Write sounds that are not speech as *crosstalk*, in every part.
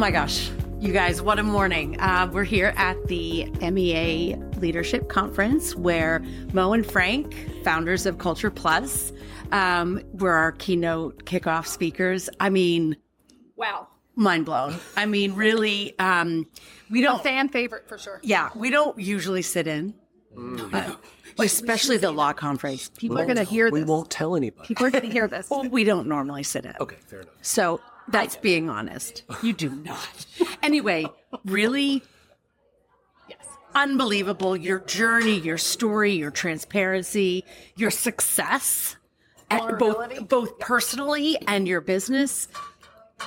my gosh. You guys, what a morning. Uh, we're here at the MEA Leadership Conference where Mo and Frank, founders of Culture Plus, um, were our keynote kickoff speakers. I mean, wow. Mind blown. I mean, really, um, we don't. A fan favorite for sure. Yeah, we don't usually sit in. Mm. Uh, especially the law conference. People are going to hear this. We won't tell anybody. People are going to hear *laughs* this. well, we don't normally sit in. Okay, fair enough. So that's being honest. You do not. *laughs* anyway, really yes. unbelievable. Your journey, your story, your transparency, your success, both both personally and your business.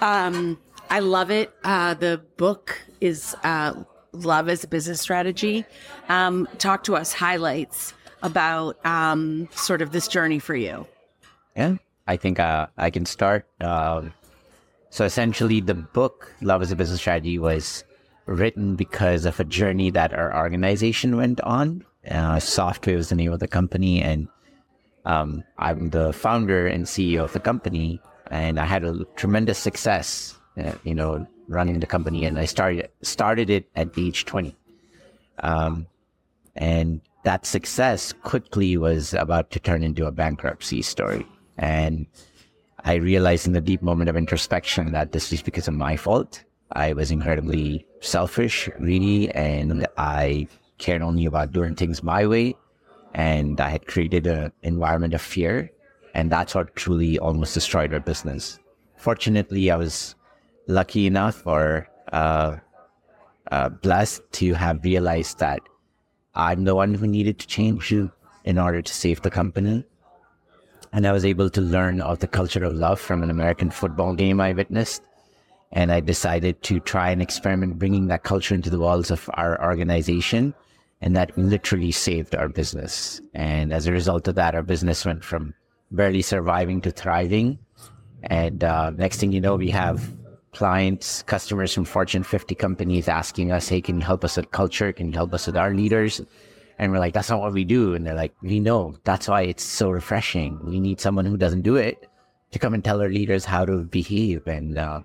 Um, I love it. Uh, the book is uh, Love as a Business Strategy. Um, talk to us highlights about um, sort of this journey for you. Yeah, I think uh, I can start. Um, so essentially, the book Love as a Business Strategy was written because of a journey that our organization went on. Uh, Softway was the name of the company, and um, I'm the founder and CEO of the company. And I had a tremendous success, uh, you know, running the company. And I started started it at age 20. Um, and that success quickly was about to turn into a bankruptcy story. And I realized in the deep moment of introspection that this was because of my fault. I was incredibly selfish, greedy, and I cared only about doing things my way. And I had created an environment of fear. And that's what truly almost destroyed our business. Fortunately, I was lucky enough or uh, uh, blessed to have realized that I'm the one who needed to change you in order to save the company. And I was able to learn of the culture of love from an American football game I witnessed. And I decided to try and experiment bringing that culture into the walls of our organization. And that literally saved our business. And as a result of that, our business went from barely surviving to thriving. And uh, next thing you know, we have clients, customers from Fortune 50 companies asking us, Hey, can you help us with culture? Can you help us with our leaders? And we're like, that's not what we do. And they're like, we know. That's why it's so refreshing. We need someone who doesn't do it to come and tell our leaders how to behave. And uh,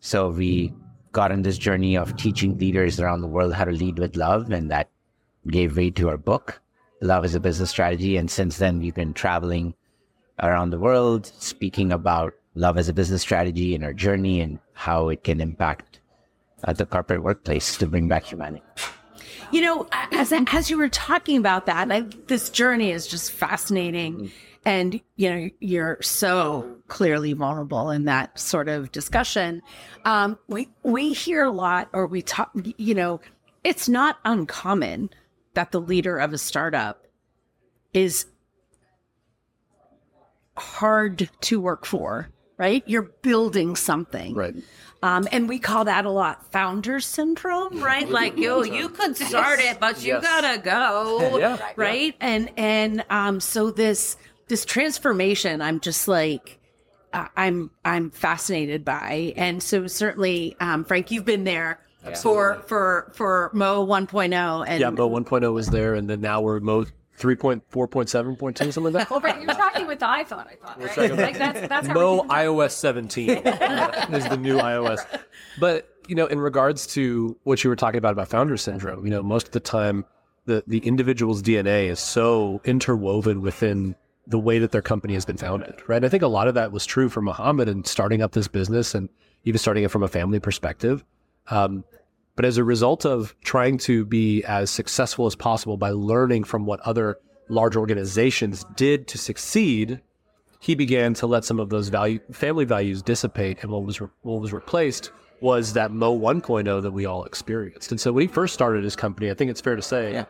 so we got on this journey of teaching leaders around the world how to lead with love. And that gave way to our book, Love as a Business Strategy. And since then, we've been traveling around the world, speaking about love as a business strategy and our journey and how it can impact uh, the corporate workplace to bring back humanity. You know, as as you were talking about that, I, this journey is just fascinating, mm-hmm. and you know, you're so clearly vulnerable in that sort of discussion. Um, we we hear a lot, or we talk. You know, it's not uncommon that the leader of a startup is hard to work for. Right, you're building something. Right um, and we call that a lot founder syndrome, right? Like, yo, you could start it, but you yes. gotta *laughs* go, yeah, right? Yeah. And and um, so this this transformation, I'm just like, uh, I'm I'm fascinated by, and so certainly, um, Frank, you've been there. Absolutely. For for for Mo 1.0 and yeah, Mo 1.0 was there, and then now we're Mo 3.4.7.2, something like that. *laughs* well, right, you're tracking with the iPhone, I thought. Right? Like that's, that's Mo iOS 17 *laughs* is the new iOS. But, you know, in regards to what you were talking about, about founder syndrome, you know, most of the time, the, the individual's DNA is so interwoven within the way that their company has been founded, right? I think a lot of that was true for Muhammad and starting up this business and even starting it from a family perspective. Um, but as a result of trying to be as successful as possible by learning from what other large organizations did to succeed, he began to let some of those value family values dissipate, and what was re- what was replaced was that Mo 1.0 that we all experienced. And so when he first started his company, I think it's fair to say yeah.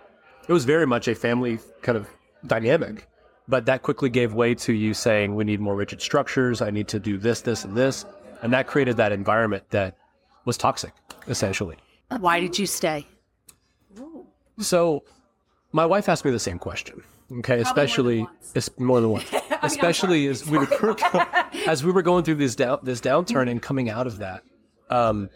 it was very much a family kind of dynamic. But that quickly gave way to you saying, we need more rigid structures. I need to do this, this, and this. And that created that environment that was toxic, essentially. Why did you stay? So, my wife asked me the same question. Okay, Probably especially more than, more than once. *laughs* especially as we were *laughs* as we were going through this down this downturn and coming out of that. Um,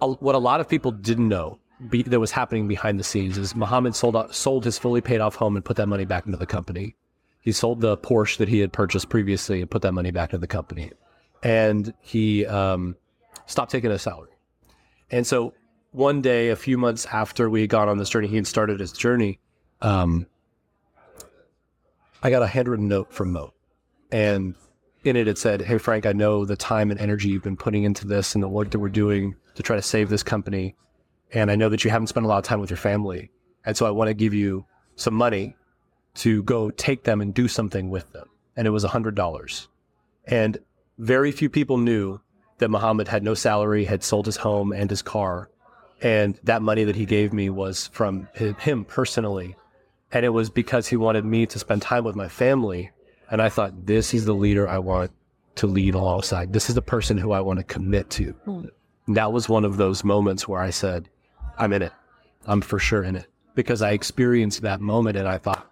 a, what a lot of people didn't know be, that was happening behind the scenes is Muhammad sold out, sold his fully paid off home and put that money back into the company. He sold the Porsche that he had purchased previously and put that money back into the company, and he um, stop taking a salary. And so one day, a few months after we had gone on this journey, he had started his journey. Um, I got a handwritten note from Mo, and in it it said, "Hey Frank, I know the time and energy you've been putting into this and the work that we're doing to try to save this company, and I know that you haven't spent a lot of time with your family, and so I want to give you some money to go take them and do something with them." And it was a hundred dollars, and very few people knew that Muhammad had no salary, had sold his home and his car, and that money that he gave me was from him personally. And it was because he wanted me to spend time with my family. And I thought, this is the leader I want to lead alongside. This is the person who I want to commit to. And that was one of those moments where I said, I'm in it. I'm for sure in it. Because I experienced that moment and I thought,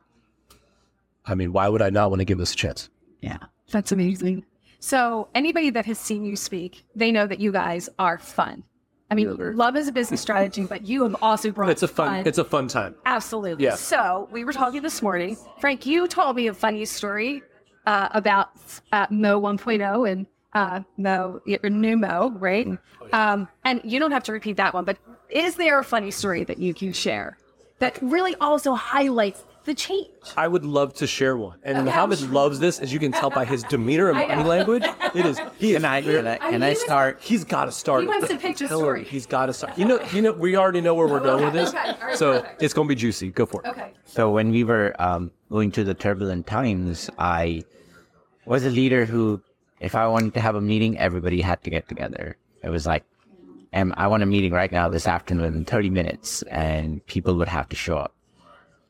I mean, why would I not want to give this a chance? Yeah. That's amazing. So, anybody that has seen you speak, they know that you guys are fun. I mean, love is a business strategy, but you have also brought It's a fun, it's a fun time. Absolutely. Yeah. So we were talking this morning. Frank, you told me a funny story uh, about uh, Mo 1.0 and uh, Mo, your new Mo, right? Um, and you don't have to repeat that one, but is there a funny story that you can share that really also highlights the change? I would love to share one. And Muhammad loves this, as you can tell by his demeanor and body language. It is. He is Can I, can I, can I he was- start? He's got to start. He wants it. to pitch a story. He's got to start. You know, you know, we already know where we're going with this, Okay, all right, so perfect. it's going to be juicy. Go for it. Okay. So when we were um, going through the turbulent times, I was a leader who, if I wanted to have a meeting, everybody had to get together. It was like, I want a meeting right now this afternoon in 30 minutes, and people would have to show up.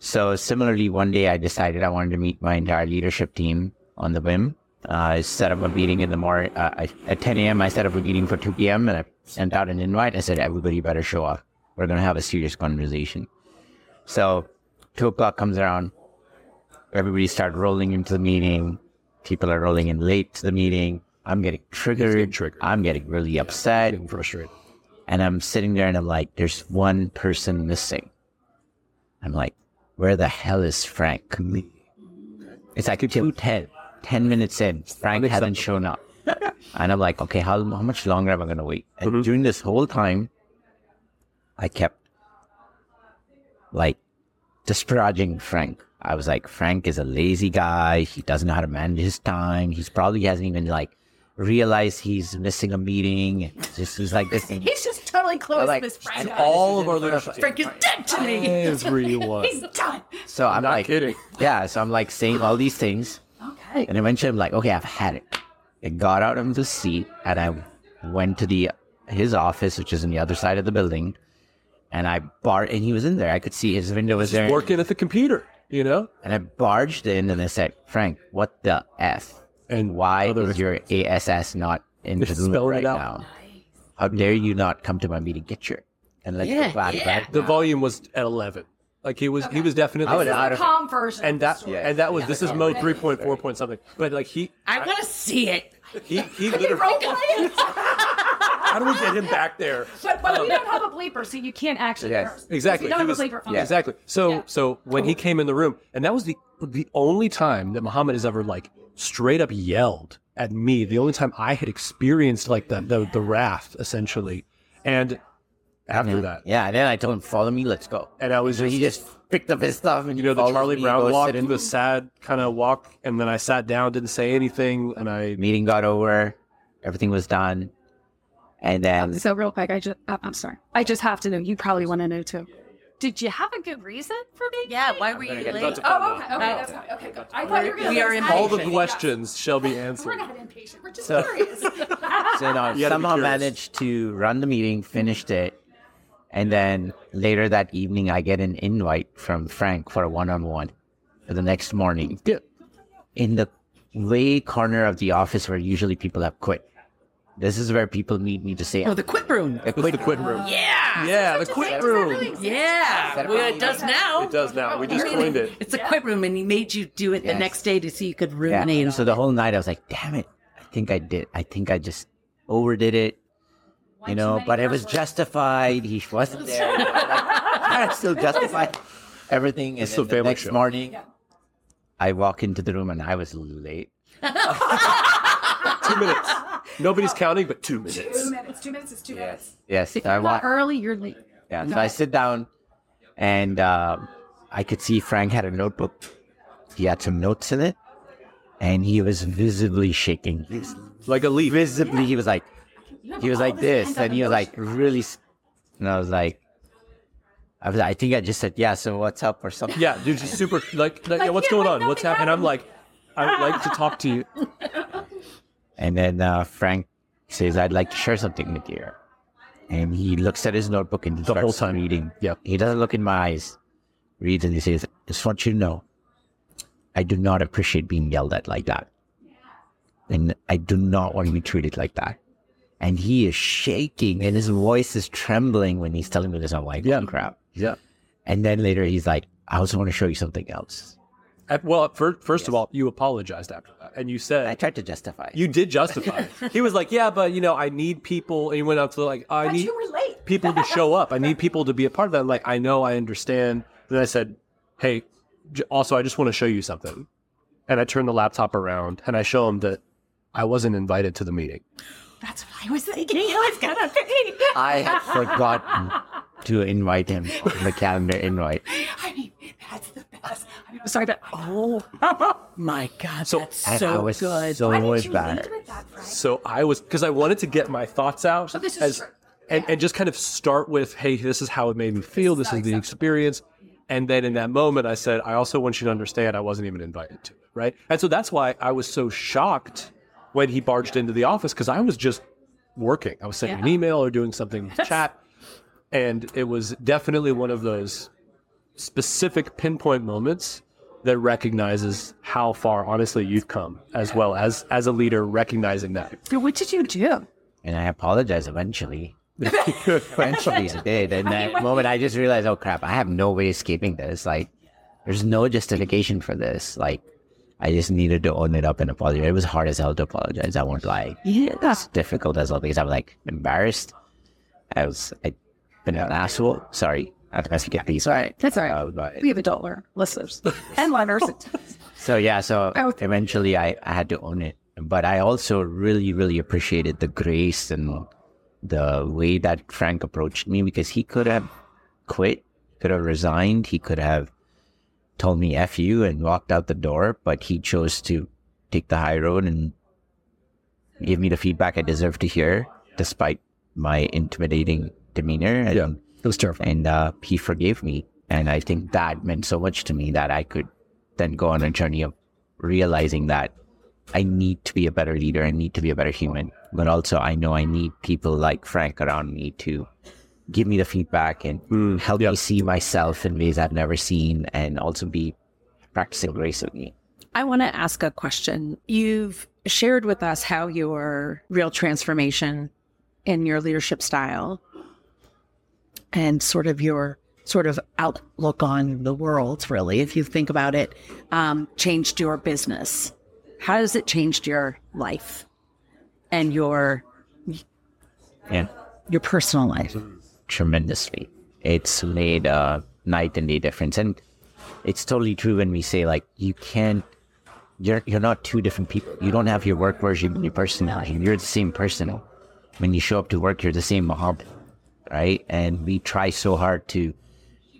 So similarly, one day I decided I wanted to meet my entire leadership team on the whim. Uh, I set up a meeting in the morning uh, I- at 10 a.m. I set up a meeting for 2 p.m. and I sent out an invite. I said, everybody better show up. We're going to have a serious conversation. So two o'clock comes around. Everybody start rolling into the meeting. People are rolling in late to the meeting. I'm getting triggered. getting triggered. I'm getting really upset. Getting frustrated. And I'm sitting there and I'm like, there's one person missing. I'm like, where the hell is Frank? It's like 210, 10 minutes in. Frank hasn't shown up. and I'm like, okay, how, how much longer am I going to wait? And during this whole time, I kept like disparaging Frank. I was like, Frank is a lazy guy. He doesn't know how to manage his time. He's probably hasn't even like realized he's missing a meeting. It's just he's like this. *laughs* He's just totally close Like, with Frank. All of our leadership. Frank is dead to me. Everyone. *laughs* He's done. So I'm Not like, kidding. yeah. So I'm like saying all these things, Okay. and eventually I'm like, okay, I've had it. I got out of the seat and I went to the his office, which is on the other side of the building, and I bar and he was in there. I could see his window was there, Working at the computer, you know? and I barged in and I said, Frank, what the f? And Why other- is your ASS not in the room right it out. now? How dare you not come to my meeting? Get your and let's Yeah, go back, yeah. back. The volume was at 11. Like he was, he was definitely. I would This not have- calm version. and that, Yeah. and that was, this is mode 3.4 point something. But like he, I want to see it. he, he *laughs* literally, Role play it. How do we get him back there? *laughs* But, but we um, don't have a bleeper, so you can't actually. Yes. curse. Exactly. We don't He have was- a bleeper. function. Exactly. So Yeah. so when he came in the room, and that was the the only time that Muhammad has ever like straight up yelled at me. The only time I had experienced like the the, the wrath essentially, and after that, Yeah, and then I told him, follow me, let's go. and I was So just, he just picked up his stuff and you know the Charlie me, Brown walk, sit the sad kind of walk, and then I sat down, didn't say anything, and I meeting got over, everything was done, and then So real quick, I just uh, I'm sorry. I just have to know. You probably want to know too. Did you have a good reason for being? Yeah, late? why were you late? Oh, okay, okay, that's fine. Okay, good. I thought you were going to. We are in all the impatient. questions shall be answered. We're answered. not impatient. We're just So- curious. *laughs* so you know, *laughs* You gotta be somehow curious. managed to run the meeting, finished it, and then later that evening, I get an invite from Frank for a one-on-one for the next morning Yeah. in the way corner of the office where usually people have quit. This is where people need me to say, Oh, the quit room. "I quit." The quit room. Yeah. Yeah, the quit room. Yeah. Well, it does now. It does now. We just coined it. It's a quit room, and he made you do it the next day to see you could Yeah. ruminate on So the whole night I was like, "Damn it! I think I did. I think I just overdid it." you know, but it was justified. He wasn't there. *laughs* Like, I still justify everything. And It's then a the next show. morning, I walk into the room and I was late. *laughs* *laughs* Two minutes. Nobody's counting, but two minutes. Two minutes. Two minutes is two minutes. Yes, I You're want. not early. You're late. Yeah, so I sit down, and um I could see Frank had a notebook. He had some notes in it, and he was visibly shaking. He's Like a leaf. visibly, he was like, he was like this, and he was like really, s- and I was like, I was, I think I just said, yeah. So what's up or something? Yeah, dude, just super like, like yeah, what's yeah, going like on? What's nothing happening? And I'm like, I would like to talk to you. *laughs* And then uh, Frank says, I'd like to share something with you. And he looks at his notebook and he The whole time. reading. Yep. He doesn't look in my eyes. Reads and he says, just want you to know, I do not appreciate being yelled at like that. And I do not want to be treated like that. And he is shaking and his voice is trembling when he's telling me this. I'm like, Yeah. yeah. crap. Yeah. And then later he's like, I also want to show you something else. Well, first, first of all, you apologized after that, and you said I tried to justify you did justify. *laughs* He was like, "Yeah, but you know, I need people." And he went out to like, "I need people to show up. I need *laughs* people to be a part of that." Like, I know, I understand. And then I said, "Hey, j- also, I just want to show you something." And I turned the laptop around and I show him that I wasn't invited to the meeting. That's what I was thinking. I was gonna think. *laughs* I had forgotten to invite him on the calendar invite. I mean, that's the best. I'm sorry, but Oh *laughs* my God. So- that's And I so was good. so why didn't you bad. lead with that, Frank? So I was because I wanted to get my thoughts out oh, this is as true. and, and just kind of start with, hey, this is how it made me feel. This is the experience. And then in that moment, I said, I also want you to understand I wasn't even invited to it. Right. And so that's why I was so shocked when he barged into the office because I was just working. I was sending an email or doing something with *laughs* chat. And it was definitely one of those specific pinpoint moments that recognizes how far honestly you've come as well as as a leader recognizing that So what did you do? And I apologize eventually. *laughs* eventually I did. And that moment I just realized, oh crap, I have no way escaping this. Like there's no justification for this. Like I just needed to own it up and apologize. It was hard as hell to apologize. I won't lie. Yeah. It's difficult as well because I'm like embarrassed. I was I been an asshole. Sorry. I have to get these. Sorry. That's all right. Uh, but- we have adult learn- listeners *laughs* and learners. So yeah, so Oh. eventually I, I had to own it. But I also really, really appreciated the grace and the way that Frank approached me because he could have quit, could have resigned, he could have told me F you and walked out the door, but he chose to take the high road and give me the feedback I deserved to hear, despite my intimidating demeanor. And, Yeah, it was terrifying. and uh, he forgave me. And I think that meant so much to me that I could then go on a journey of realizing that I need to be a better leader. I need to be a better human. But also, I know I need people like Frank around me to give me the feedback and help yep. me see myself in ways I've never seen and also be practicing grace with me. I want to ask a question. You've shared with us how your real transformation in your leadership style and sort of your sort of outlook on the world, really, if you think about it, um, changed your business. How has it changed your life and your And your personal life? Tremendously. It's made a night and day difference. And it's totally true when we say like you can't you're you're not two different people. You don't have your work version and your personality. You're the same person. When you show up to work, you're the same Mohammed. Right? And we try so hard to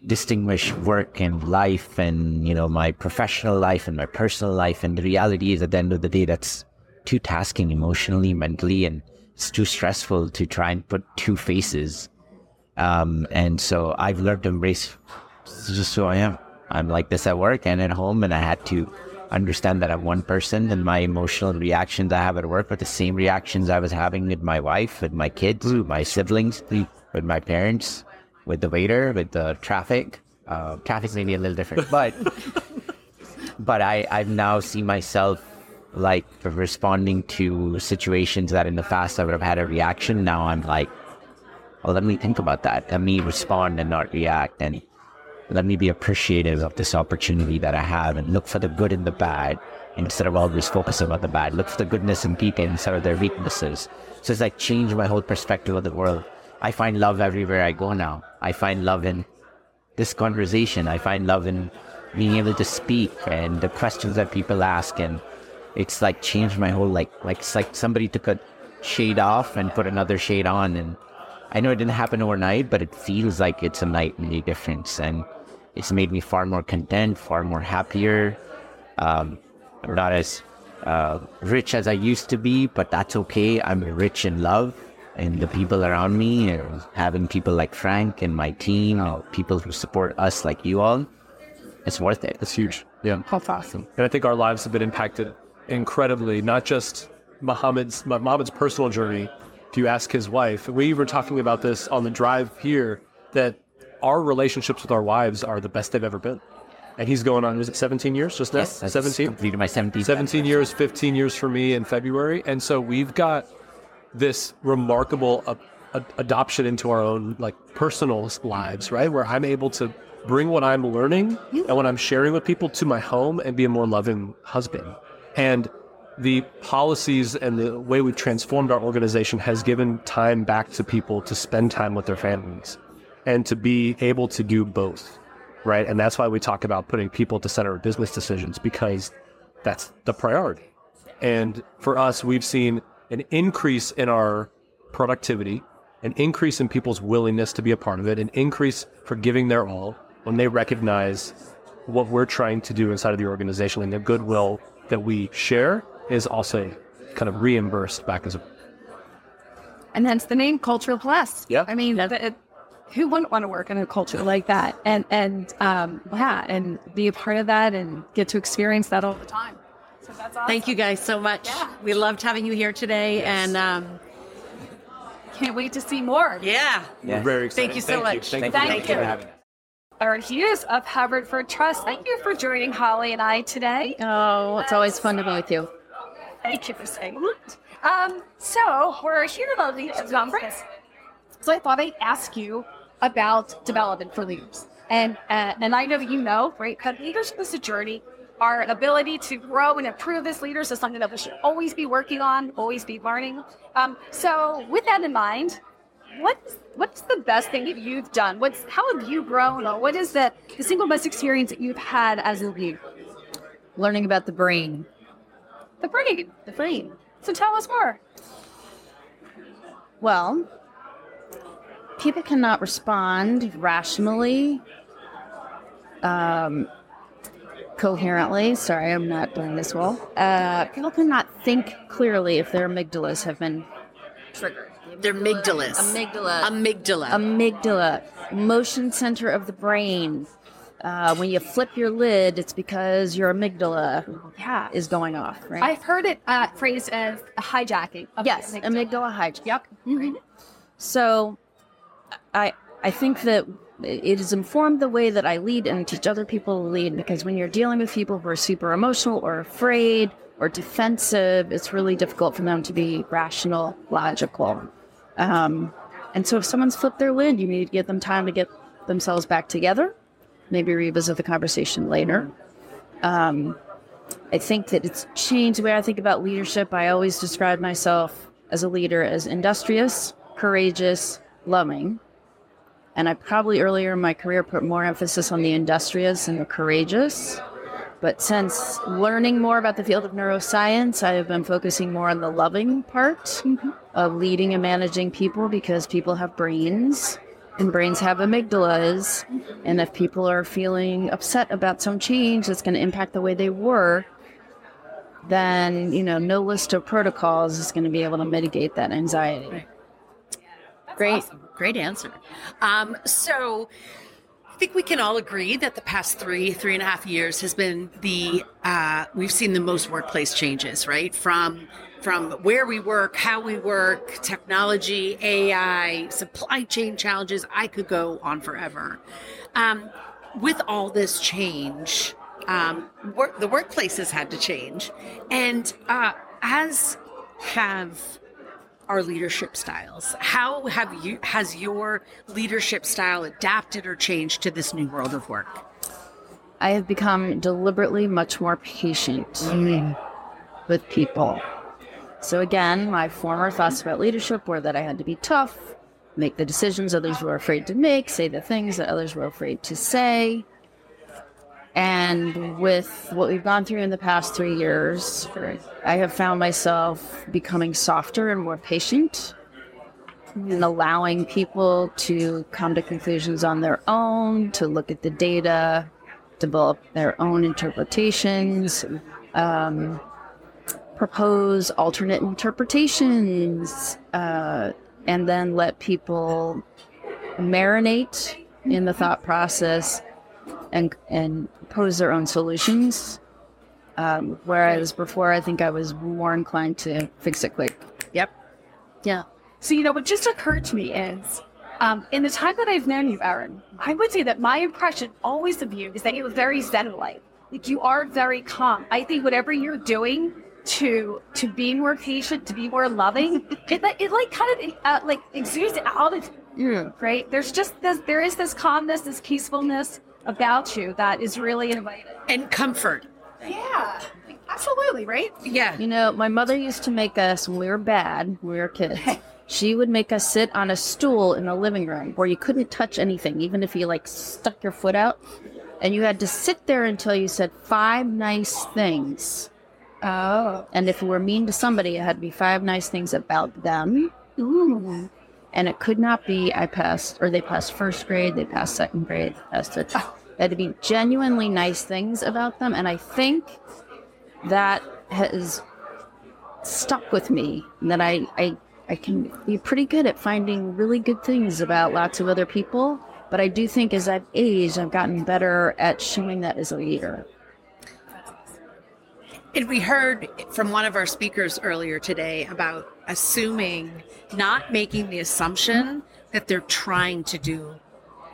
distinguish work and life and you know my professional life and my personal life and the reality is at the end of the day that's too tasking emotionally mentally and it's too stressful to try and put two faces um, and so I've learned to embrace just who I am. I'm like this at work and at home, and I had to understand that I'm one person, and my emotional reactions I have at work are the same reactions I was having with my wife, with my kids, with my siblings, with my parents, with the waiter, with the traffic. Uh, traffic's maybe a little different, *laughs* but but I I've now seen myself like responding to situations that in the past I would have had a reaction. Now I'm like well, let me think about that. Let me respond and not react. And let me be appreciative of this opportunity that I have and look for the good in the bad instead of always focusing on the bad. Look for the goodness in people instead of their weaknesses. So it's like change my whole perspective of the world. I find love everywhere I go now. I find love in this conversation. I find love in being able to speak and the questions that people ask. And it's like changed my whole, like, like it's like somebody took a shade off and put another shade on. And I know it didn't happen overnight, but it feels like it's a night and day difference. And it's made me far more content, far more happier. Um, I'm not as uh, rich as I used to be, but that's okay. I'm rich in love and the people around me, and having people like Frank and my team, uh, people who support us like you all. It's worth it. It's huge. Yeah. That's awesome. And I think our lives have been impacted incredibly, not just Muhammad's Muhammad's personal journey. If you ask his wife, we were talking about this on the drive here, that our relationships with our wives are the best they've ever been. And he's going on, was it 17 years just now? Yes, I just 17? completed my 17th. 17 years, 15 years for me in February. And so we've got this remarkable uh, ad- adoption into our own like personal lives, right? Where I'm able to bring what I'm learning and what I'm sharing with people to my home and be a more loving husband. And the policies and the way we've transformed our organization has given time back to people to spend time with their families and to be able to do both, right? And that's why we talk about putting people at the center of business decisions because that's the priority. And for us, we've seen an increase in our productivity, an increase in people's willingness to be a part of it, an increase for giving their all when they recognize what we're trying to do inside of the organization and the goodwill that we share is also kind of reimbursed back as a And hence the name Culture Plus. Yeah. I mean, the, it, who wouldn't want to work in a culture like that? And, and, um, yeah, and be a part of that and get to experience that all the time. So that's awesome. Thank you guys so much. Yeah. We loved having you here today. And um, Can't wait to see more. yeah, Yeah. very excited. Thank you so much. Thank you. Thank Thank you. you. for having Erin Hughes of Haverford Trust. Thank you for joining Holly and I today. Oh, it's always fun to be with you. Thank you for saying that. Um, so we're here about the Conference. So I thought I'd ask you about development for leaders. And uh, and I know you know, right? That leadership is a journey. Our ability to grow and improve as leaders is something that we should always be working on, always be learning. Um, so with that in mind, what's what's the best thing that you've done? What's how have you grown, or what is the, the single best experience that you've had as a leader? Learning about the brain. The brain. The brain. So tell us more. Well, people cannot respond rationally, um, coherently. Sorry, I'm not doing this well. Uh, people cannot think clearly if their amygdalas have been triggered. they're amygdalas. Amygdala. Amygdala. amygdala, motion center of the brain. Uh, when you flip your lid, it's because your amygdala Yeah. is going off, right? I've heard it uh, phrased as a hijacking. Yes, the amygdala hijack. Yep. Mhm. So, I I think that it has informed the way that I lead and teach other people to lead because when you're dealing with people who are super emotional or afraid or defensive, it's really difficult for them to be rational, logical. Um, and so, if someone's flipped their lid, you need to give them time to get themselves back together. Maybe revisit the conversation later. Um, I think that it's changed the way I think about leadership. I always describe myself as a leader as industrious, courageous, loving. And I probably earlier in my career put more emphasis on the industrious and the courageous. But since learning more about the field of neuroscience, I have been focusing more on the loving part of leading and managing people because people have brains and brains have amygdalas. And if people are feeling upset about some change that's going to impact the way they work, then, you know, no list of protocols is going to be able to mitigate that anxiety. Great, great answer. Um, so, I think we can all agree that the past three, three and a half years has been the uh, we've seen the most workplace changes, right? From from where we work, how we work, technology, AI, supply chain challenges. I could go on forever. Um, with all this change, um, work, the workplace has had to change, and uh, as have our leadership styles. How have you has your leadership style adapted or changed to this new world of work? I have become deliberately much more patient with people. So again, my former thoughts about leadership were that I had to be tough, make the decisions others were afraid to make, say the things that others were afraid to say. And with what we've gone through in the past three years, I have found myself becoming softer and more patient and allowing people to come to conclusions on their own, to look at the data, develop their own interpretations, um, propose alternate interpretations, uh, and then let people marinate in the thought process and and pose their own solutions. Um, whereas before, I think I was more inclined to fix it quick. Yep. Yeah. So, you know, what just occurred to me is um, in the time that I've known you, Erin, I would say that my impression always of you is that you're very Zen like. Like you are very calm. I think whatever you're doing to to be more patient, to be more loving, it, like- it like kind of uh, like exudes out of you, right? There's just this, there is this calmness, this peacefulness about you that is really inviting. And comfort. Yeah, absolutely, right? Yeah. You know, my mother used to make us when we were bad, when we were kids. *laughs* She would make us sit on a stool in the living room where you couldn't touch anything, even if you like stuck your foot out. And you had to sit there until you said five nice things. Oh, And if you were mean to somebody, it had to be five nice things about them. ooh, And it could not be I passed or they passed first grade, they passed second grade, passed it. It ah. had to be genuinely nice things about them. And I think that has stuck with me. And that I, I I can be pretty good at finding really good things about lots of other people. But I do think as I've aged, I've gotten better at showing that as a leader. And we heard from one of our speakers earlier today about assuming, not making the assumption that they're trying to do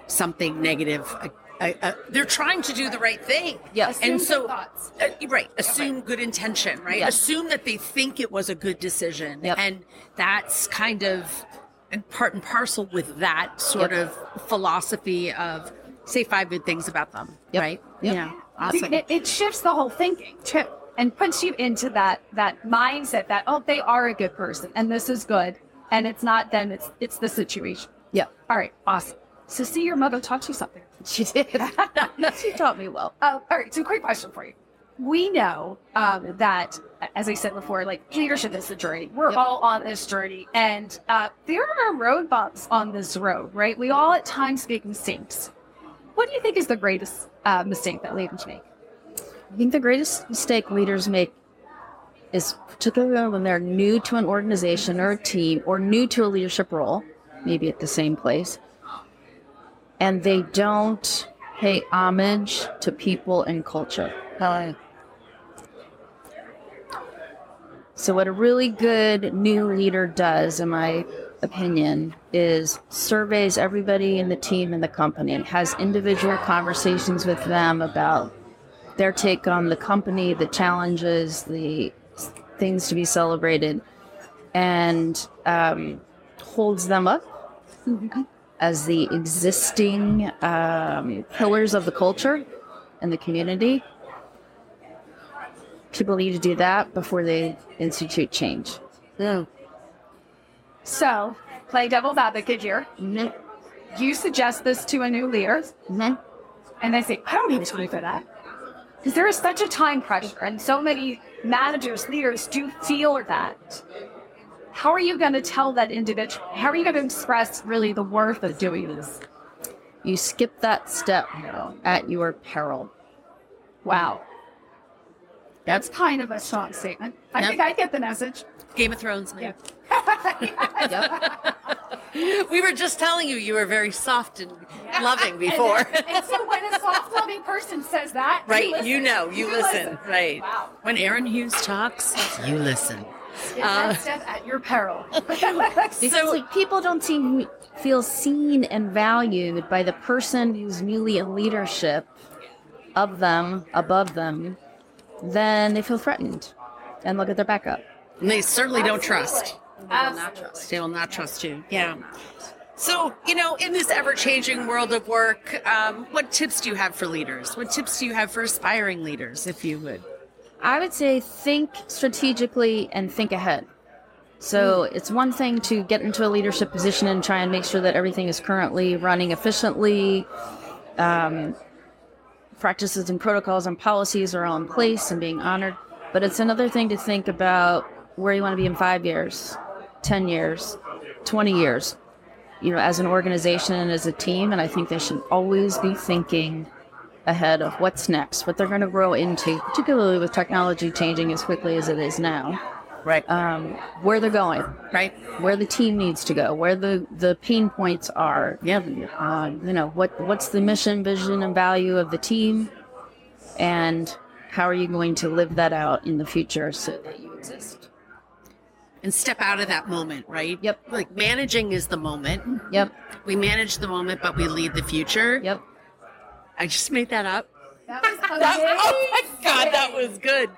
something negative. Uh, uh, uh, they're trying to do the right thing. Yes. And so, thoughts. uh, right, assume good intention, right? Yes. Assume that they think it was a good decision. Yep. And that's kind of and part and parcel with that sort Yep. of philosophy of say five good things about them, Yep. right? Yep. Yeah. Awesome. It, it shifts the whole thinking too, and puts you into that that mindset that oh they are a good person and this is good, and it's not them, it's it's the situation. Yeah. All right, awesome. So see your mother taught you something. She did. *laughs* she taught me well. Uh, all right, so quick question for you. We know um, that, as I said before, like leadership is a journey. We're Yep. all on this journey, and uh, there are road bumps on this road, right? We all at times make mistakes. What do you think is the greatest uh, mistake that leaders make? I think the greatest mistake leaders make is particularly when they're new to an organization or a team or new to a leadership role, maybe at the same place, and they don't pay homage to people and culture. So, what a really good new leader does, in my opinion, is surveys everybody in the team and the company, has individual conversations with them about their take on the company, the challenges, the things to be celebrated, and um, holds them up as the existing um, pillars of the culture and the community. People need to do that before they institute change. So, play devil's advocate here. Mhm. You suggest this to a new leader, Mhm. and they say, I don't have time for that. Because there is such a time pressure, and so many managers, leaders do feel that. How are you going to tell that individual? How are you going to express really the worth of doing this? You skip that step at your peril. Wow. Mm-hmm. That's kind of a strong statement. I Yep. think I get the message. Game of Thrones. Yeah. *laughs* Yep. *laughs* We were just telling you you were very soft and loving *laughs* before. and so when a soft loving person says that, right, listen. you know, you, listen. Right. Wow. When Erin Hughes talks, you listen. Skip that uh, step at your peril. Because So- like people don't seem feel seen and valued by the person who's newly in leadership of them, above them, then they feel threatened and look at their backup. And they certainly don't trust. Absolutely. They will not trust you. Yeah. So, you know, in this ever changing world of work, um, what tips do you have for leaders? What tips do you have for aspiring leaders, if you would? I would say think strategically and think ahead. So it's one thing to get into a leadership position and try and make sure that everything is currently running efficiently. Um, practices and protocols and policies are all in place and being honored. But it's another thing to think about where you want to be in five years, 10 years, 20 years, you know, as an organization and as a team. And I think they should always be thinking ahead of what's next, what they're going to grow into, particularly with technology changing as quickly as it is now. Right. Um, where they're going, right. where the team needs to go, where the, the pain points are. Yeah. Uh, you know, what what's the mission, vision, and value of the team, and how are you going to live that out in the future so that you exist? And step out of that moment, right? Yep. Like managing is the moment. Yep. We manage the moment, but we lead the future. Yep. I just made that up. That *laughs* was oh my god, that was good.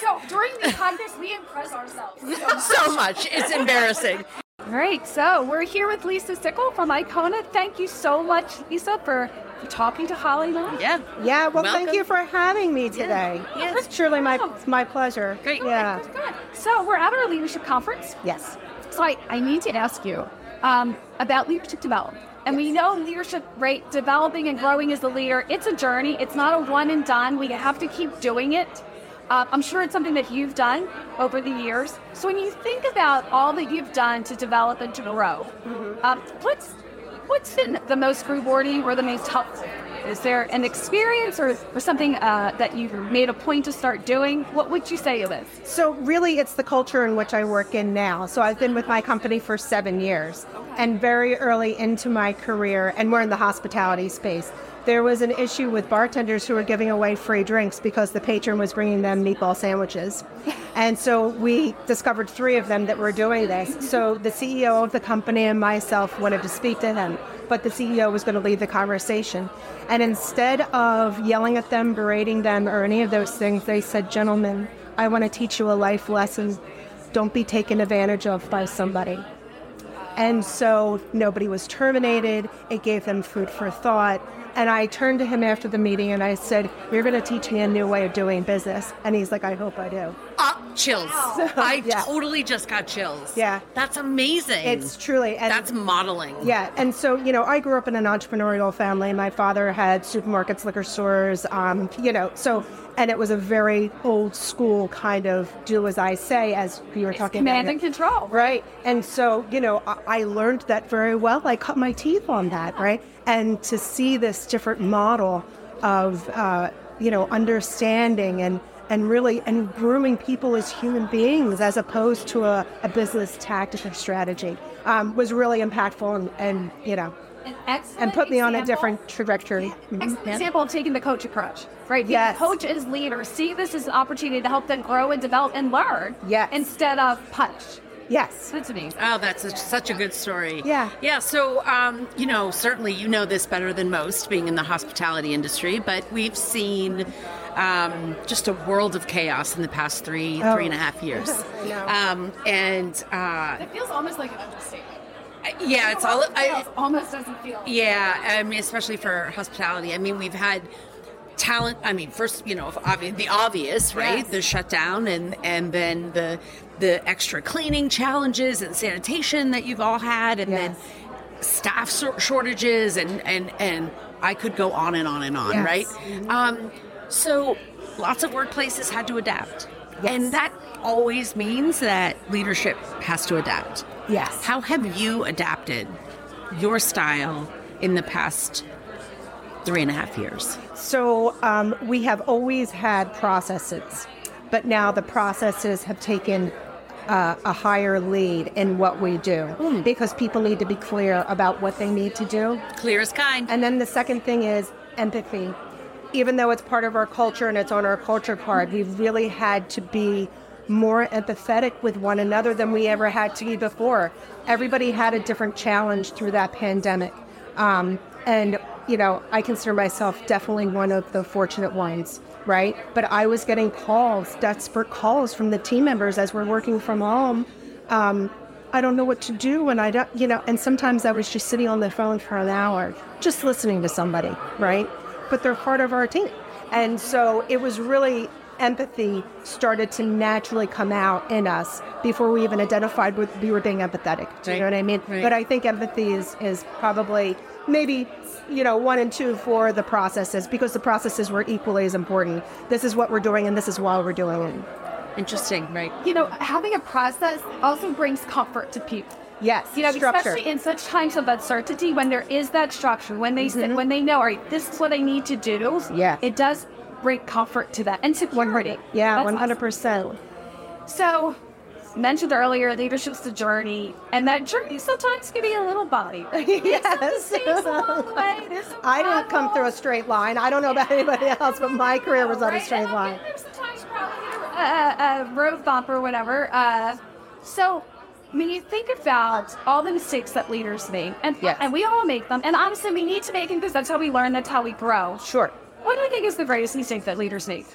so during the podcast, we impress ourselves so, *laughs* so much. It's embarrassing. All right, so we're here with Lisa Stickle from Icona. Thank you so much, Lisa, for talking to Holly Long. Yeah. Yeah, well, Welcome. thank you for having me today. Yeah. Yes. It's truly my, my pleasure. Great. Yeah. Good, good. So we're at our leadership conference. Yes. So I, I need to ask you um, about leadership development. And we know leadership, right? Developing and growing as a leader, it's a journey. It's not a one and done. We have to keep doing it. Uh, I'm sure it's something that you've done over the years. So when you think about all that you've done to develop and to grow, mm-hmm. um, what's what's been the most rewarding or the most helpful? Is there an experience or, or something uh, that you've made a point to start doing? What would you say it is? So really, it's the culture in which I work in now. So I've been with my company for seven years, and very early into my career, and we're in the hospitality space there was an issue with bartenders who were giving away free drinks because the patron was bringing them meatball sandwiches. And so we discovered three of them that were doing this. So the CEO of the company and myself wanted to speak to them, but the CEO was going to lead the conversation. And instead of yelling at them, berating them, or any of those things, they said, Gentlemen, I want to teach you a life lesson. Don't be taken advantage of by somebody. And so nobody was terminated. It gave them food for thought. And I turned to him after the meeting and I said, You're going to teach me a new way of doing business. And he's like, I hope I do. Uh, chills. So, I yeah. totally just got chills. Yeah. That's amazing. It's truly. And That's modeling. Yeah. And so, you know, I grew up in an entrepreneurial family. My father had supermarkets, liquor stores, um, you know, so, and it was a very old school kind of do as I say, as you were talking Command about. and control. Right. And so, you know, I, I learned that very well. I cut my teeth on that, right? and to see this different model of uh, you know understanding and and really and grooming people as human beings as opposed to a, a business tactic or strategy um, was really impactful and, and you know and put me example, on a different trajectory. Excellent yeah. example of taking the coach approach, right? Yes. Coach as leader. see this as an opportunity to help them grow and develop and learn. Yes. Instead of punish. Yes. That's me. Oh, that's a, such a good story. Yeah. Yeah. So, um, you know, certainly you know this better than most, being in the hospitality industry, but we've seen um, just a world of chaos in the past three, oh. three and a half years. *laughs* um, and uh, it feels almost like an understatement. Yeah, it's all. I, almost doesn't feel. Yeah, I mean, especially for hospitality. I mean, we've had talent i mean first you know the obvious right yes. the shutdown and and then the the extra cleaning challenges and sanitation that you've all had and yes. then staff shortages and and and i could go on and on and on yes. right mm-hmm. um, so lots of workplaces had to adapt and that always means that leadership has to adapt yes how have you adapted your style in the past three and a half years? So um, we have always had processes, but now the processes have taken uh, a higher lead in what we do mm. because people need to be clear about what they need to do. Clear as kind. And then the second thing is empathy. Even though it's part of our culture and it's on our culture card, we've really had to be more empathetic with one another than we ever had to be before. Everybody had a different challenge through that pandemic. Um, and you know, I consider myself definitely one of the fortunate ones, right? But I was getting calls, desperate calls from the team members as we're working from home. Um, I don't know what to do, and I don't, you know, and sometimes I was just sitting on the phone for an hour, just listening to somebody, right? But they're part of our team, and so it was really empathy started to naturally come out in us before we even identified what we were being empathetic. Do you know what I mean? Right. But I think empathy is, is probably maybe you know one and two for the processes because the processes were equally as important. This is what we're doing and this is why we're doing it. Interesting, right? You know, having a process also brings comfort to people. Yes, You know, structure. especially in such times of uncertainty, when there is that structure, when they say, when they know, all right, this is what I need to do. Yeah. it does bring comfort to that and security. yeah, one hundred percent. So, mentioned earlier, leadership's the journey, and that journey sometimes can be a little bumpy. *laughs* Yes. Along the *laughs* way. I didn't come through a straight line. I don't know about anybody else, but my *laughs* career was on a straight And line. Sometimes probably a, a, a road bump or whatever. Uh, so, when you think about all the mistakes that leaders make, and Yes. and we all make them, and honestly, we need to make them because that's how we learn, that's how we grow. Sure. What do you think is the greatest mistake that leaders make?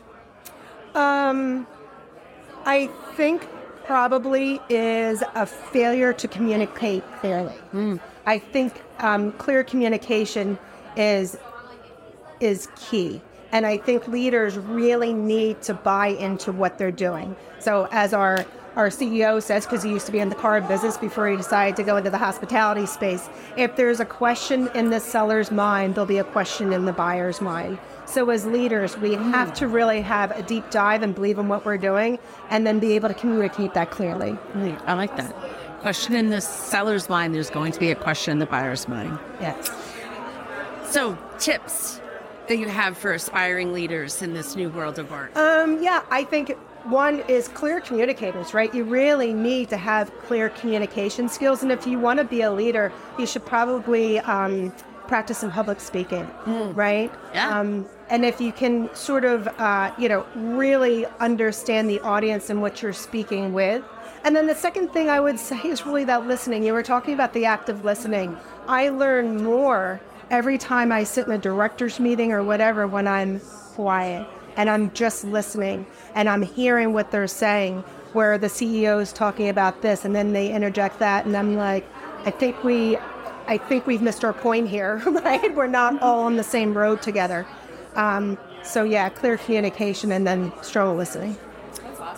Um, I think probably is a failure to communicate clearly. I think um, clear communication is is key, and I think leaders really need to buy into what they're doing. So, as our our CEO says, because he used to be in the car business before he decided to go into the hospitality space, if there's a question in the seller's mind, there'll be a question in the buyer's mind. So, as leaders, we hmm. have to really have a deep dive and believe in what we're doing, and then be able to communicate that clearly. I like that. Question in the seller's mind, there's going to be a question in the buyer's mind. Yes. So, tips that you have for aspiring leaders in this new world of work. Um, yeah, I think one is clear communicators, right? You really need to have clear communication skills. And if you want to be a leader, you should probably um, practice some public speaking, right? Yeah. Um, and if you can sort of, uh, you know, really understand the audience and what you're speaking with. And then the second thing I would *laughs* say is really that listening. You were talking about the act of listening. I learn more every time I sit in a director's meeting or whatever when I'm quiet and I'm just listening and I'm hearing what they're saying, where the CEO is talking about this and then they interject that, and I'm like, I think we, I think we've missed our point here, *laughs* right? We're not all on the same road together. Um, so yeah, clear communication and then strong listening.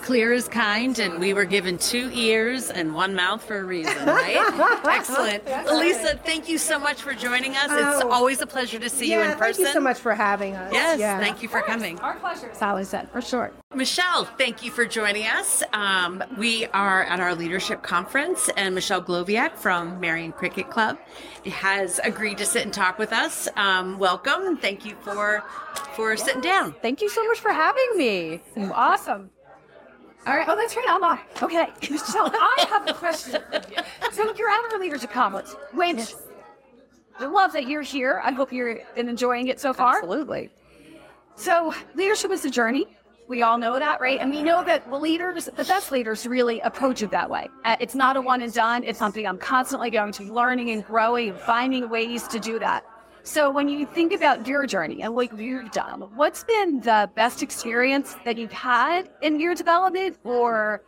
Clear is kind, and we were given two ears and one mouth for a reason, right? *laughs* Excellent. Elisa, thank you so much for joining us. It's Oh. always a pleasure to see you in person. thank you so much for having us. Yes, yeah. thank you for coming. Our pleasure, Sally said, for sure. Michelle, thank you for joining us. Um, we are at our leadership conference, and Michelle Gloviak from Merion Cricket Club has agreed to sit and talk with us. Um, welcome. And thank you for for sitting down. Thank you so much for having me. Awesome. All right. Oh, that's right. I'm on. Okay. *laughs* So I have a question. So you're at our leadership conference, which I love that you're here. I hope you're been enjoying it so far. Absolutely. So leadership is a journey. We all know that, right? And we know that the leaders, the best leaders, really approach it that way. Uh, It's not a one and done. It's something I'm constantly going to be learning and growing and finding ways to do that. So when you think about your journey and what you've done, what's been the best experience that you've had in your development, or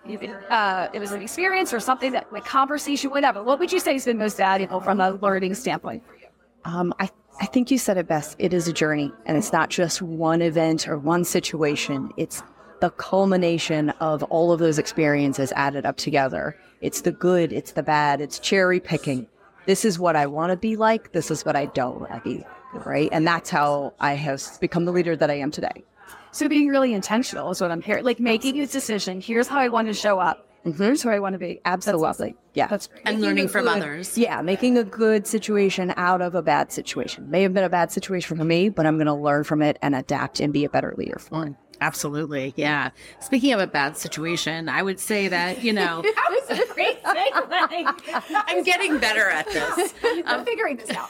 uh, it was an experience or something that, like conversation, whatever? What would you say has been most valuable from a learning standpoint? for Um, I, I think you said it best. It is a journey, and it's not just one event or one situation. It's the culmination of all of those experiences added up together. It's the good, it's the bad, it's cherry picking. This is what I want to be like. This is what I don't want to be. Right. And that's how I have become the leader that I am today. So being really intentional is what I'm hearing. Like making a decision. Here's how I want to show up. Mm-hmm. Here's who I want to be. Absolutely. Yeah. That's great. And learning from others. Yeah, making a good situation out of a bad situation. May have been a bad situation for me, but I'm going to learn from it and adapt and be a better leader for it. Absolutely. Yeah. Speaking of a bad situation, I would say that, you know, *laughs* That was a great segue. *laughs* I'm getting better at this. *laughs* I'm figuring this out.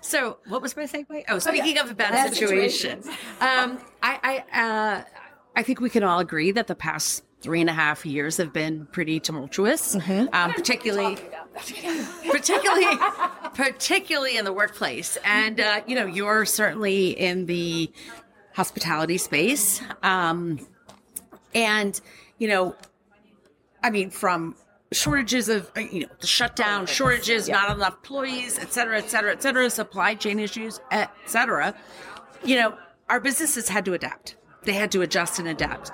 So, what was my segue? Oh, speaking of a bad, situation, um, I, I, uh, I think we can all agree that the past three and a half years have been pretty tumultuous, um, particularly, particularly, particularly in the workplace. And uh, you know, you're certainly in the hospitality space, um, and you know, I mean, from shortages of uh, you know the shutdown, shortages, not enough employees, et cetera, et cetera, et cetera, supply chain issues, et cetera. You know, our businesses had to adapt they had to adjust and adapt.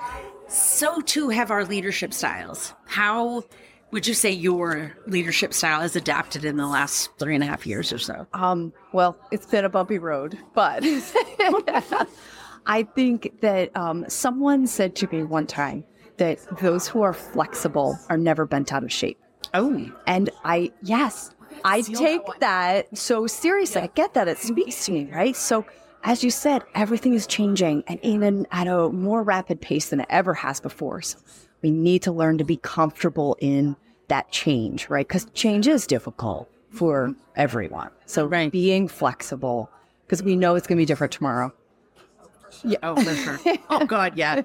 So too have our leadership styles. How would you say your leadership style has adapted in the last three and a half years or so? Um, well, it's been a bumpy road, but *laughs* I think that um, someone said to me one time that those who are flexible are never bent out of shape. Oh, And I, yes, I take that so seriously. I get that. It speaks to me, right? So, as you said, everything is changing and even at a more rapid pace than it ever has before. So, we need to learn to be comfortable in that change, right? Because change is difficult for everyone. So, Right. being flexible, because we know it's going to be different tomorrow. Oh, for sure. oh, *laughs* God, yeah.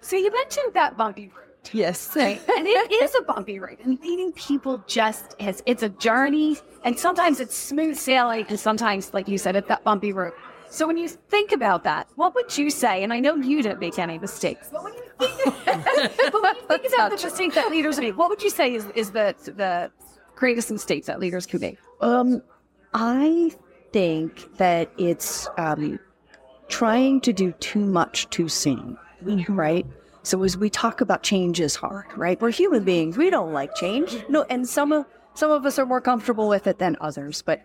So you mentioned that bumpy road. Yes. *laughs* Right. And it is a bumpy road. And leading people just is it's a journey. And sometimes it's smooth sailing. And sometimes, like you said, it's that bumpy road. So when you think about that, what would you say? And I know you didn't make any mistakes, but when you think, *laughs* but when you think about the mistakes that leaders make, what would you say is, is the the greatest mistakes that leaders could make? Um, I think that it's um, trying to do too much too soon, mm-hmm. right? So as we talk about change is hard, right? We're human beings. We don't like change. No, and some of some of us are more comfortable with it than others. But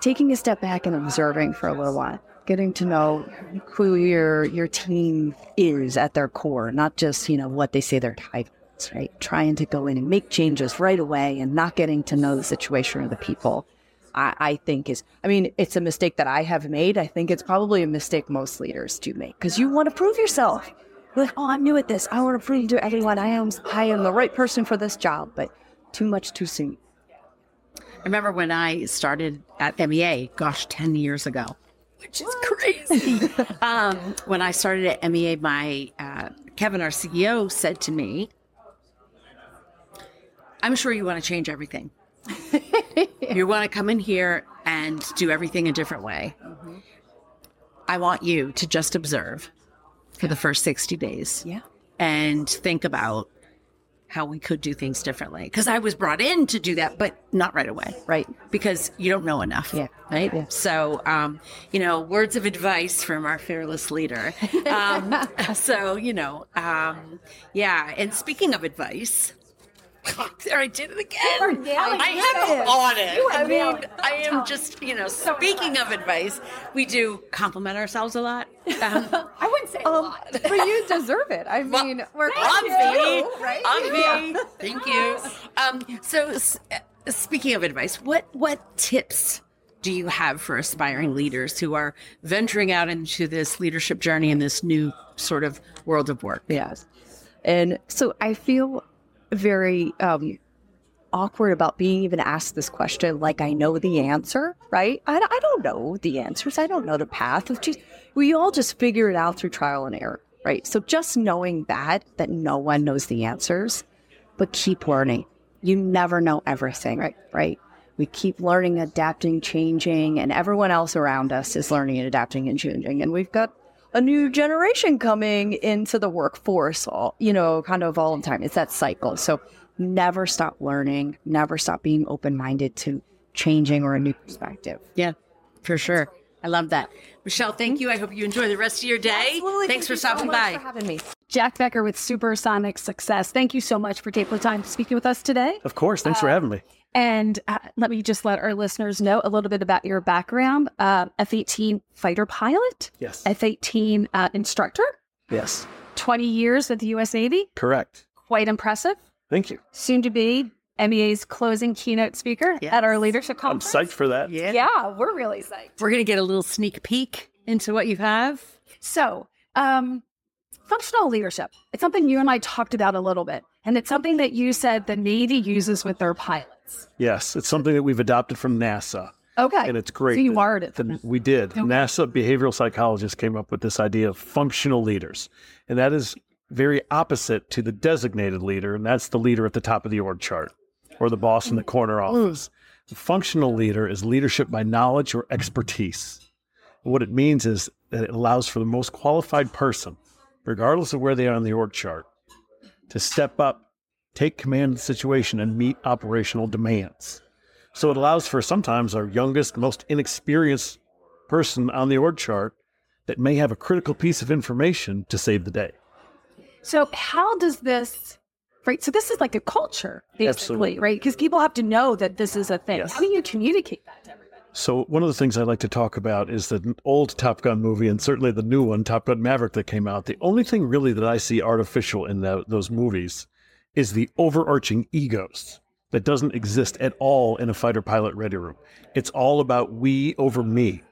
taking a step back and observing for a little while, getting to know who your your team is at their core, not just you know what they say their title is, right? Trying to go in and make changes right away, and not getting to know the situation or the people. I, I think is, I mean, it's a mistake that I have made. I think it's probably a mistake most leaders do make because you want to prove yourself. You're like, oh, I'm new at this. I want to prove to everyone I am, I am the right person for this job, but too much too soon. I remember when I started at MEA, gosh, 10 years ago, which is crazy. *laughs* um, when I started at MEA, my uh, Kevin, our CEO, said to me, I'm sure you want to change everything. *laughs* you want to come in here and do everything a different way. I want you to just observe for the first 60 days Yeah. and think about how we could do things differently. Because I was brought in to do that, but not right away. Right. Because you don't know enough. Yeah. Right. Yeah. So, um, you know, words of advice from our fearless leader. *laughs* Um, so, you know, um, yeah. And speaking of advice, there I did it again. I am on it. I mean, I am just, you know, speaking of advice, we do compliment ourselves a lot. Um, *laughs* I wouldn't say a lot. *laughs* But you deserve it. I mean, we're on me, right? on me. Thank you. Um, so, s- uh, speaking of advice, what what tips do you have for aspiring leaders who are venturing out into this leadership journey in this new sort of world of work? Yes. And so I feel very um, awkward about being even asked this question like I know the answer, right? I, I don't know the answers. I don't know the path. It's just, we all just figure it out through trial and error, right? So just knowing that, that no one knows the answers, but keep learning. You never know everything, right? Right? We keep learning, adapting, changing, and everyone else around us is learning and adapting and changing. And we've got a new generation coming into the workforce, all, you know, kind of all the time. It's that cycle. So never stop learning, never stop being open minded to changing or a new perspective. Yeah, for sure. I love that. Michelle, thank you. I hope you enjoy the rest of your day. Absolutely. Thanks for stopping by. For having me. Jack Becker with Supersonic Success. Thank you so much for taking the time to speaking with us today. Of course. Thanks for having me. And uh, let me just let our listeners know a little bit about your background. Uh, F 18 fighter pilot, Yes. F 18 uh, instructor, Yes. 20 years with the US Navy. Correct. Quite impressive. Thank you. Soon to be MEA's closing keynote speaker at our leadership conference. I'm psyched for that. Yeah. Yeah, we're really psyched. We're going to get a little sneak peek into what you have. So, um, functional leadership. It's something you and I talked about a little bit, and it's something that you said the Navy uses with their pilots. Yes. It's something that we've adopted from NASA. Okay, And it's great. So you that- borrowed it. that we did. NASA behavioral psychologists came up with this idea of functional leaders. And that is very opposite to the designated leader. And that's the leader at the top of the org chart or the boss in the corner mm. office. The functional leader is leadership by knowledge or expertise. What it means is that it allows for the most qualified person, regardless of where they are on the org chart, to step up, take command of the situation, and meet operational demands. So it allows for sometimes our youngest, most inexperienced person on the org chart that may have a critical piece of information to save the day. So how does this right? So this is like a culture, basically, Absolutely. right? Because people have to know that this is a thing. Yes. How do you communicate that to everybody? So one of the things I like to talk about is the old Top Gun movie, and certainly the new one, Top Gun Maverick, that came out. The only thing really that I see artificial in tho- those movies is the overarching egos that doesn't exist at all in a fighter pilot ready room. It's all about we over me,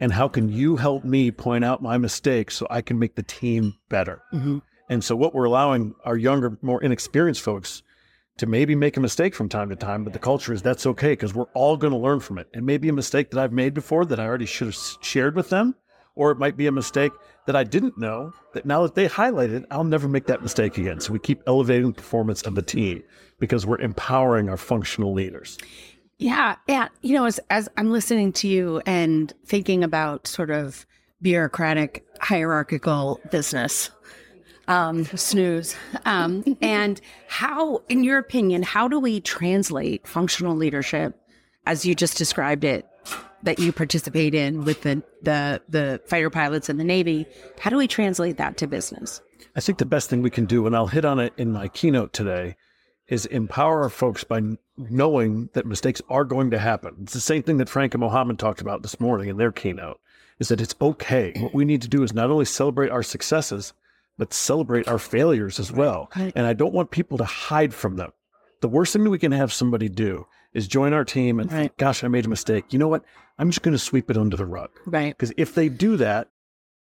and how can you help me point out my mistakes so I can make the team better. Mm-hmm. And so what we're allowing our younger, more inexperienced folks to maybe make a mistake from time to time, but the culture is that's okay because we're all going to learn from it. It may be a mistake that I've made before that I already should have shared with them, or it might be a mistake that I didn't know that now that they highlight it, I'll never make that mistake again. So we keep elevating the performance of the team because we're empowering our functional leaders. Yeah, yeah. You know, as as I'm listening to you and thinking about sort of bureaucratic, hierarchical business, um, snooze, um, *laughs* and how, in your opinion, how do we translate functional leadership, as you just described it, that you participate in with the the the fighter pilots in the Navy? How do we translate that to business? I think the best thing we can do, and I'll hit on it in my keynote today, is empower our folks by knowing that mistakes are going to happen. It's the same thing that Frank and Mohammed talked about this morning in their keynote, is that it's okay. What we need to do is not only celebrate our successes, but celebrate our failures as well. And I don't want people to hide from them. The worst thing that we can have somebody do is join our team and think, gosh, I made a mistake. You know what? I'm just going to sweep it under the rug. Right. Because if they do that,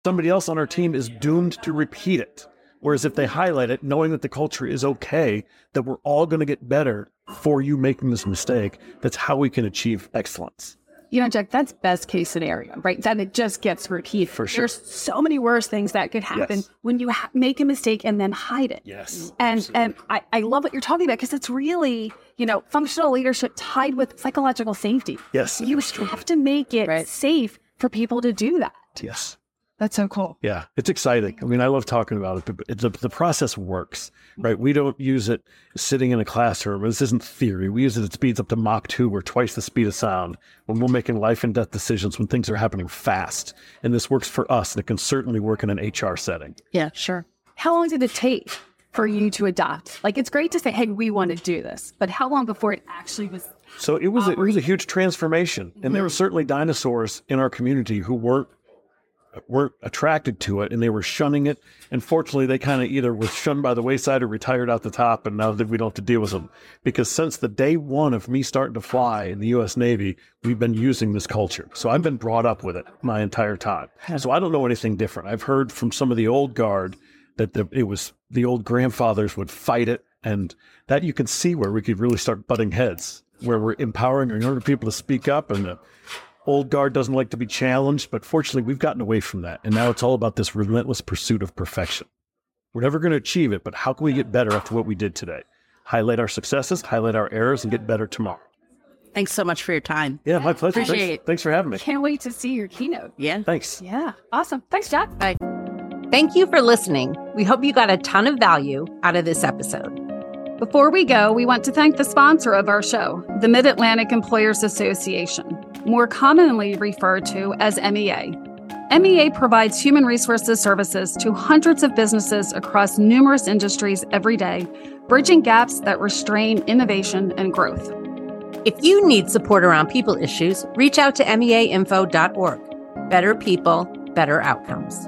somebody else on our team is doomed to repeat it. Whereas if they highlight it, knowing that the culture is okay, that we're all going to get better for you making this mistake, that's how we can achieve excellence. You know, Jack, that's best case scenario, right? That it just gets repeated. For sure. There's so many worse things that could happen Yes. when you ha- make a mistake and then hide it. Yes. And and I, I love what you're talking about because it's really, you know, functional leadership tied with psychological safety. Yes. You have to make it safe for people to do that. Yes. That's so cool. Yeah, it's exciting. I mean, I love talking about it, but the, the process works, right? We don't use it sitting in a classroom. This isn't theory. We use it at speeds up to Mach 2 or twice the speed of sound when we're making life and death decisions when things are happening fast. And this works for us, and it can certainly work in an HR setting. Yeah, sure. How long did it take for you to adopt? Like, it's great to say, hey, we want to do this, but how long before it actually was? So it was a, it was a huge transformation, and there were certainly dinosaurs in our community who weren't weren't attracted to it, and they were shunning it. And fortunately, they kind of either were shunned by the wayside or retired out the top, and now that we don't have to deal with them. Because since the day one of me starting to fly in the U.S. Navy, we've been using this culture. So I've been brought up with it my entire time. So I don't know anything different. I've heard from some of the old guard that the, it was the old grandfathers would fight it, and that you can see where we could really start butting heads, where we're empowering younger people to speak up, and the old guard doesn't like to be challenged. But fortunately, we've gotten away from that, and now it's all about this relentless pursuit of perfection. We're never going to achieve it, but how can we get better after what we did today? Highlight our successes, highlight our errors, and get better tomorrow. Thanks so much for your time. Yeah, my pleasure. Appreciate Thanks, it. thanks for having me. Can't wait to see your keynote. Yeah. Thanks. Yeah. Awesome. Thanks, Jack. Bye. Thank you for listening. We hope you got a ton of value out of this episode. Before we go, we want to thank the sponsor of our show, the Mid Atlantic Employers Association, more commonly referred to as MEA. MEA provides human resources services to hundreds of businesses across numerous industries every day, bridging gaps that restrain innovation and growth. If you need support around people issues, reach out to meainfo.org. Better people, better outcomes.